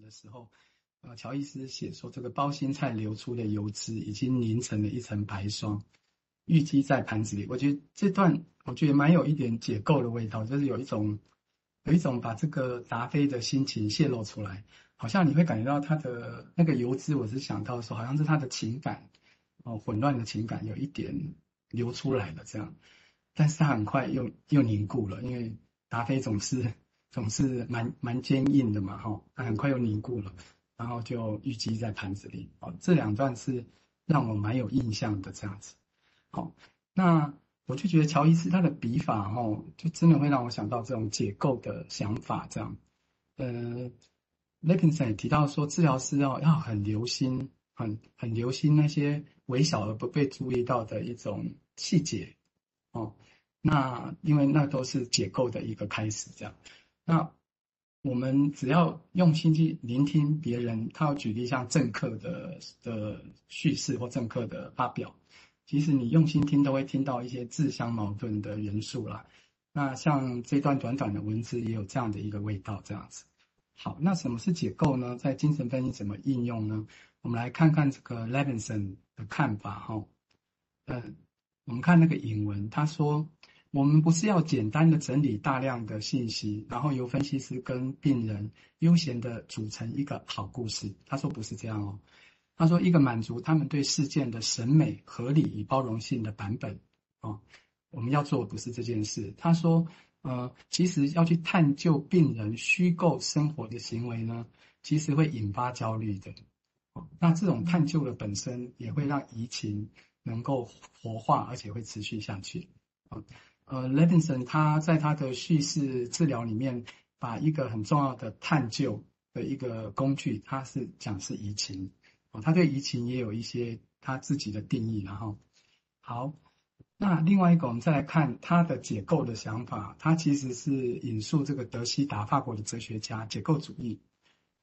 的时候，呃，乔伊斯写说，这个包心菜流出的油脂已经凝成了一层白霜，淤积在盘子里。我觉得这段我觉得蛮有一点解构的味道，就是有一种有一种把这个达菲的心情泄露出来，好像你会感觉到他的那个油脂，我是想到说，好像是他的情感哦，混乱的情感有一点流出来了这样，但是他很快又又凝固了，因为达菲总是。总是蛮蛮坚硬的嘛，哈，它很快又凝固了，然后就淤积在盘子里。哦，这两段是让我蛮有印象的这样子。好，那我就觉得乔伊斯他的笔法，哈，就真的会让我想到这种解构的想法这样。呃，Levinson 也提到说，治疗师要要很留心，很很留心那些微小而不被注意到的一种细节。哦，那因为那都是解构的一个开始，这样。那我们只要用心去聆听别人，他要举例像政客的的叙事或政客的发表，其实你用心听都会听到一些自相矛盾的元素啦。那像这段短短的文字也有这样的一个味道，这样子。好，那什么是解构呢？在精神分析怎么应用呢？我们来看看这个 Levinson 的看法哈。嗯，我们看那个引文，他说。我们不是要简单的整理大量的信息，然后由分析师跟病人悠闲的组成一个好故事。他说不是这样哦，他说一个满足他们对事件的审美、合理与包容性的版本。哦，我们要做的不是这件事。他说，呃，其实要去探究病人虚构生活的行为呢，其实会引发焦虑的。哦，那这种探究的本身也会让移情能够活化，而且会持续下去。哦呃，Levinson 他在他的叙事治疗里面，把一个很重要的探究的一个工具，他是讲是移情，哦，他对移情也有一些他自己的定义，然后，好，那另外一个我们再来看他的解构的想法，他其实是引述这个德西达法国的哲学家解构主义，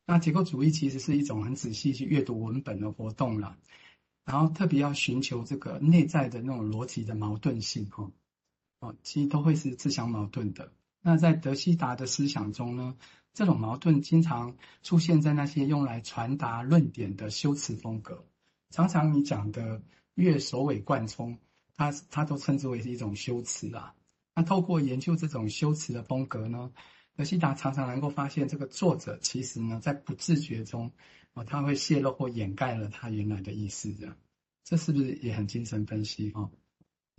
那解构主义其实是一种很仔细去阅读文本的活动了，然后特别要寻求这个内在的那种逻辑的矛盾性，哈。哦，哦其实都会是自相矛盾的。那在德希达的思想中呢，这种矛盾经常出现在那些用来传达论点的修辞风格。常常你讲的越首尾贯通，他他都称之为是一种修辞啊。那透过研究这种修辞的风格呢，德希达常常能够发现，这个作者其实呢在不自觉中，哦，他会泄露或掩盖了他原来的意思的。这是不是也很精神分析哦？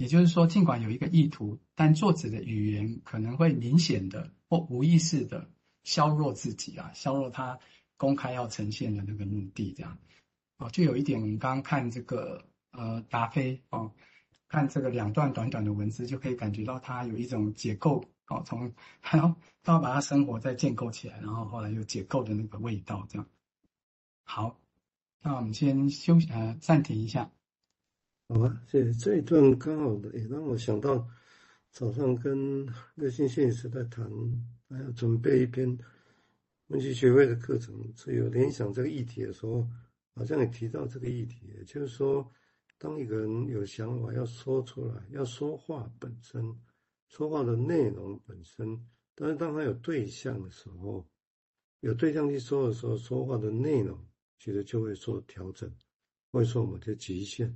也就是说，尽管有一个意图，但作者的语言可能会明显的或无意识的削弱自己啊，削弱他公开要呈现的那个目的，这样哦，就有一点，我们刚刚看这个呃达菲哦，看这个两段短短的文字，就可以感觉到他有一种解构哦，从还要他要把他生活再建构起来，然后后来又解构的那个味道，这样。好，那我们先休息呃暂停一下。好吧，谢谢。这一段刚好也让我想到，早上跟热心心理师在谈，还要准备一篇分析学会的课程，所以有联想这个议题的时候，好像也提到这个议题，就是说，当一个人有想法要说出来，要说话本身，说话的内容本身，但是当他有对象的时候，有对象去说的时候，说话的内容其实就会做调整，会受某些极限。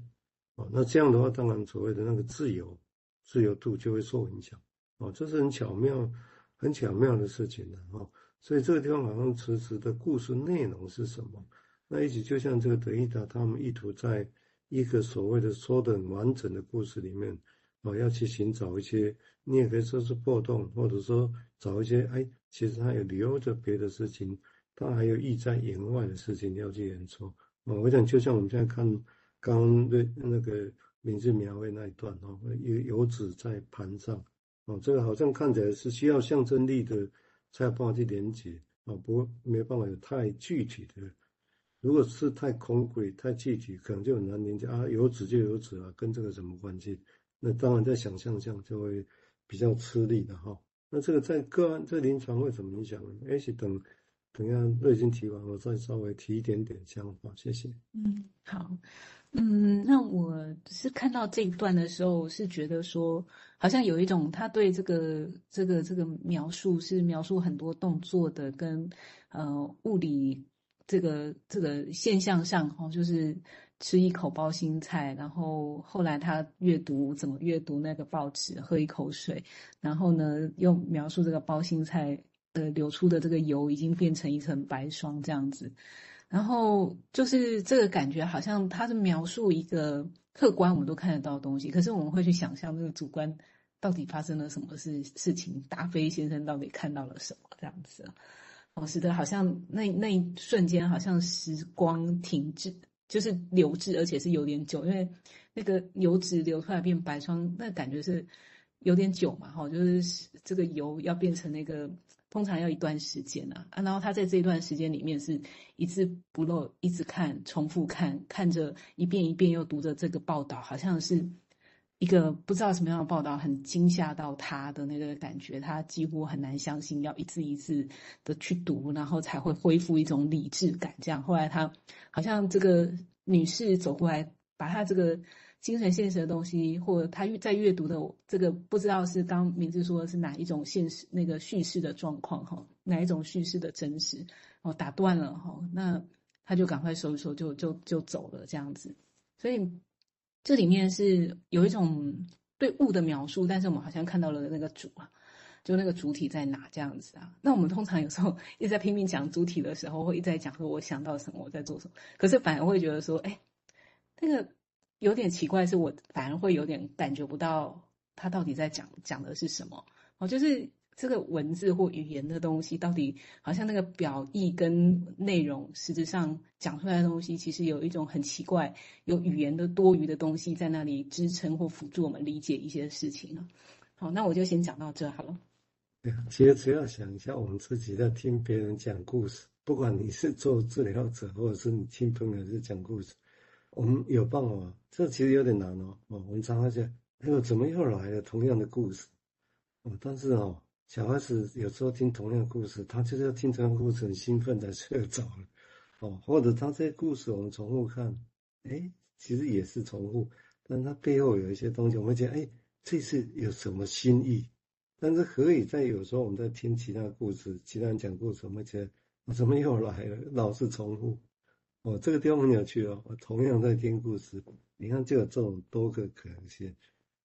哦，那这样的话，当然所谓的那个自由、自由度就会受影响。哦，这是很巧妙、很巧妙的事情的。哦，所以这个地方好像迟迟的故事内容是什么？那一直就像这个德意达他们意图在一个所谓的说的很完整的故事里面，哦，要去寻找一些，你也可以说是破洞，或者说找一些，哎，其实他有留着别的事情，他还有意在言外的事情要去演出。哦，我想就像我们现在看。刚刚对那个名字描绘那一段哦，油油脂在盘上哦，这个好像看起来是需要象征力的，才有办法去连接啊，不过没办法有太具体的。如果是太 concrete 太具体，可能就很难连接啊。油脂就油脂啊，跟这个什么关系？那当然在想象上就会比较吃力的哈。那这个在个案在临床会怎么影响呢？也许等等一下瑞金提完，我再稍微提一点点想法。谢谢。嗯，好。嗯，那我是看到这一段的时候，是觉得说，好像有一种他对这个这个这个描述是描述很多动作的，跟呃物理这个这个现象上哈，就是吃一口包心菜，然后后来他阅读怎么阅读那个报纸，喝一口水，然后呢又描述这个包心菜的流出的这个油已经变成一层白霜这样子。然后就是这个感觉，好像他是描述一个客观我们都看得到的东西，可是我们会去想象那个主观到底发生了什么事事情，达菲先生到底看到了什么这样子，哦，使得好像那那一瞬间好像时光停滞，就是流滞，而且是有点久，因为那个油脂流出来变白霜，那感觉是有点久嘛，哈，就是这个油要变成那个。通常要一段时间啊，啊，然后他在这一段时间里面是一字不漏，一直看，重复看，看着一遍一遍又读着这个报道，好像是一个不知道什么样的报道，很惊吓到他的那个感觉，他几乎很难相信，要一字一字的去读，然后才会恢复一种理智感。这样，后来他好像这个女士走过来，把他这个。精神现实的东西，或者他在阅读的这个，不知道是刚名字说的是哪一种现实那个叙事的状况哈，哪一种叙事的真实哦，打断了哈，那他就赶快收一收，就就就走了这样子。所以这里面是有一种对物的描述，但是我们好像看到了那个主啊，就那个主体在哪这样子啊。那我们通常有时候一直在拼命讲主体的时候，会一直在讲说我想到什么，我在做什么，可是反而会觉得说，哎，那个。有点奇怪，是我反而会有点感觉不到他到底在讲讲的是什么哦，就是这个文字或语言的东西，到底好像那个表意跟内容，实质上讲出来的东西，其实有一种很奇怪，有语言的多余的东西在那里支撑或辅助我们理解一些事情啊。好，那我就先讲到这好了。对，其实只要想一下，我们自己在听别人讲故事，不管你是做治疗者，或者是你听朋友是讲故事。我们有办法，这其实有点难哦。哦，我们常常讲，哎呦，怎么又来了同样的故事？哦，但是哦，小孩子有时候听同样的故事，他就是要听同样的故事，很兴奋才睡着了。哦，或者他这些故事我们重复看，哎，其实也是重复，但他背后有一些东西，我们觉得，哎，这次有什么新意？但是可以在有时候我们在听其他故事，其他人讲故事，我们觉得，怎么又来了？老是重复。哦，这个地方很有趣哦。我同样在听故事，你看就有这种多个可能性。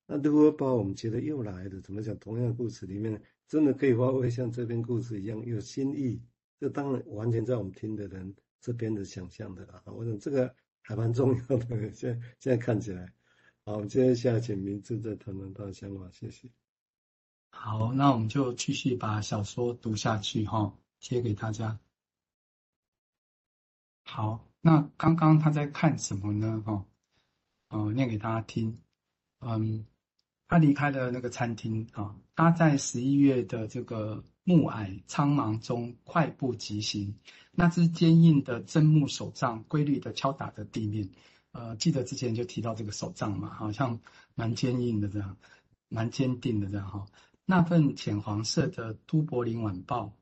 那如果把我们觉得又来的，怎么讲？同样故事里面，真的可以发挥像这篇故事一样有新意？这当然完全在我们听的人这边的想象的啦。我想这个还蛮重要的。现在现在看起来，好，我们接下来请明志再谈谈他的想法。谢谢。好，那我们就继续把小说读下去哈，贴给大家。好。那刚刚他在看什么呢？哈，呃，念给大家听。嗯，他离开了那个餐厅啊，他在十一月的这个暮霭苍茫中快步疾行，那只坚硬的针木手杖规律的敲打着地面。呃，记得之前就提到这个手杖嘛，好像蛮坚硬的这样，蛮坚定的这样哈。那份浅黄色的都柏林晚报，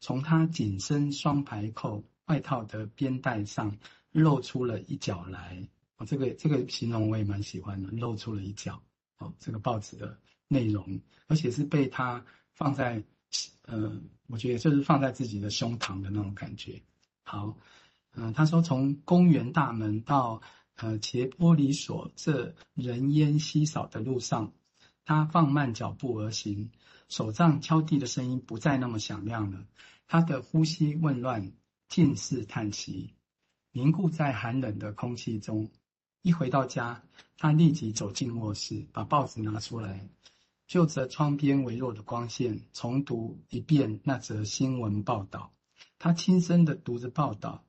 从他紧身双排扣。外套的边带上露出了一角来，哦，这个这个形容我也蛮喜欢的，露出了一角，哦，这个报纸的内容，而且是被他放在，呃，我觉得就是放在自己的胸膛的那种感觉。好，嗯、他说从公园大门到呃斜玻璃所这人烟稀少的路上，他放慢脚步而行，手杖敲地的声音不再那么响亮了，他的呼吸混乱。尽是叹息，凝固在寒冷的空气中。一回到家，他立即走进卧室，把报纸拿出来，就着窗边微弱的光线，重读一遍那则新闻报道。他轻声地读着报道，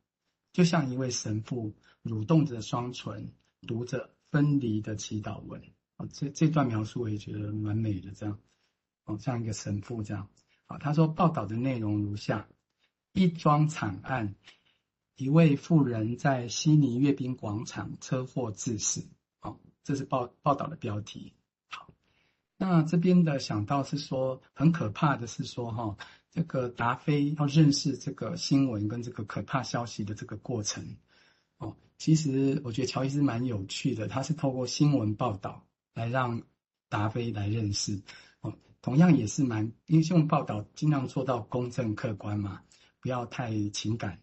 就像一位神父蠕动着双唇，读着分离的祈祷文。哦，这这段描述我也觉得蛮美的，这样，哦，像一个神父这样。啊，他说报道的内容如下。一桩惨案，一位妇人在悉尼阅兵广场车祸致死。哦，这是报报道的标题。好，那这边的想到是说，很可怕的是说，哈，这个达菲要认识这个新闻跟这个可怕消息的这个过程，哦，其实我觉得乔伊斯蛮有趣的，他是透过新闻报道来让达菲来认识。哦，同样也是蛮，因为新闻报道尽量做到公正客观嘛，不要太情感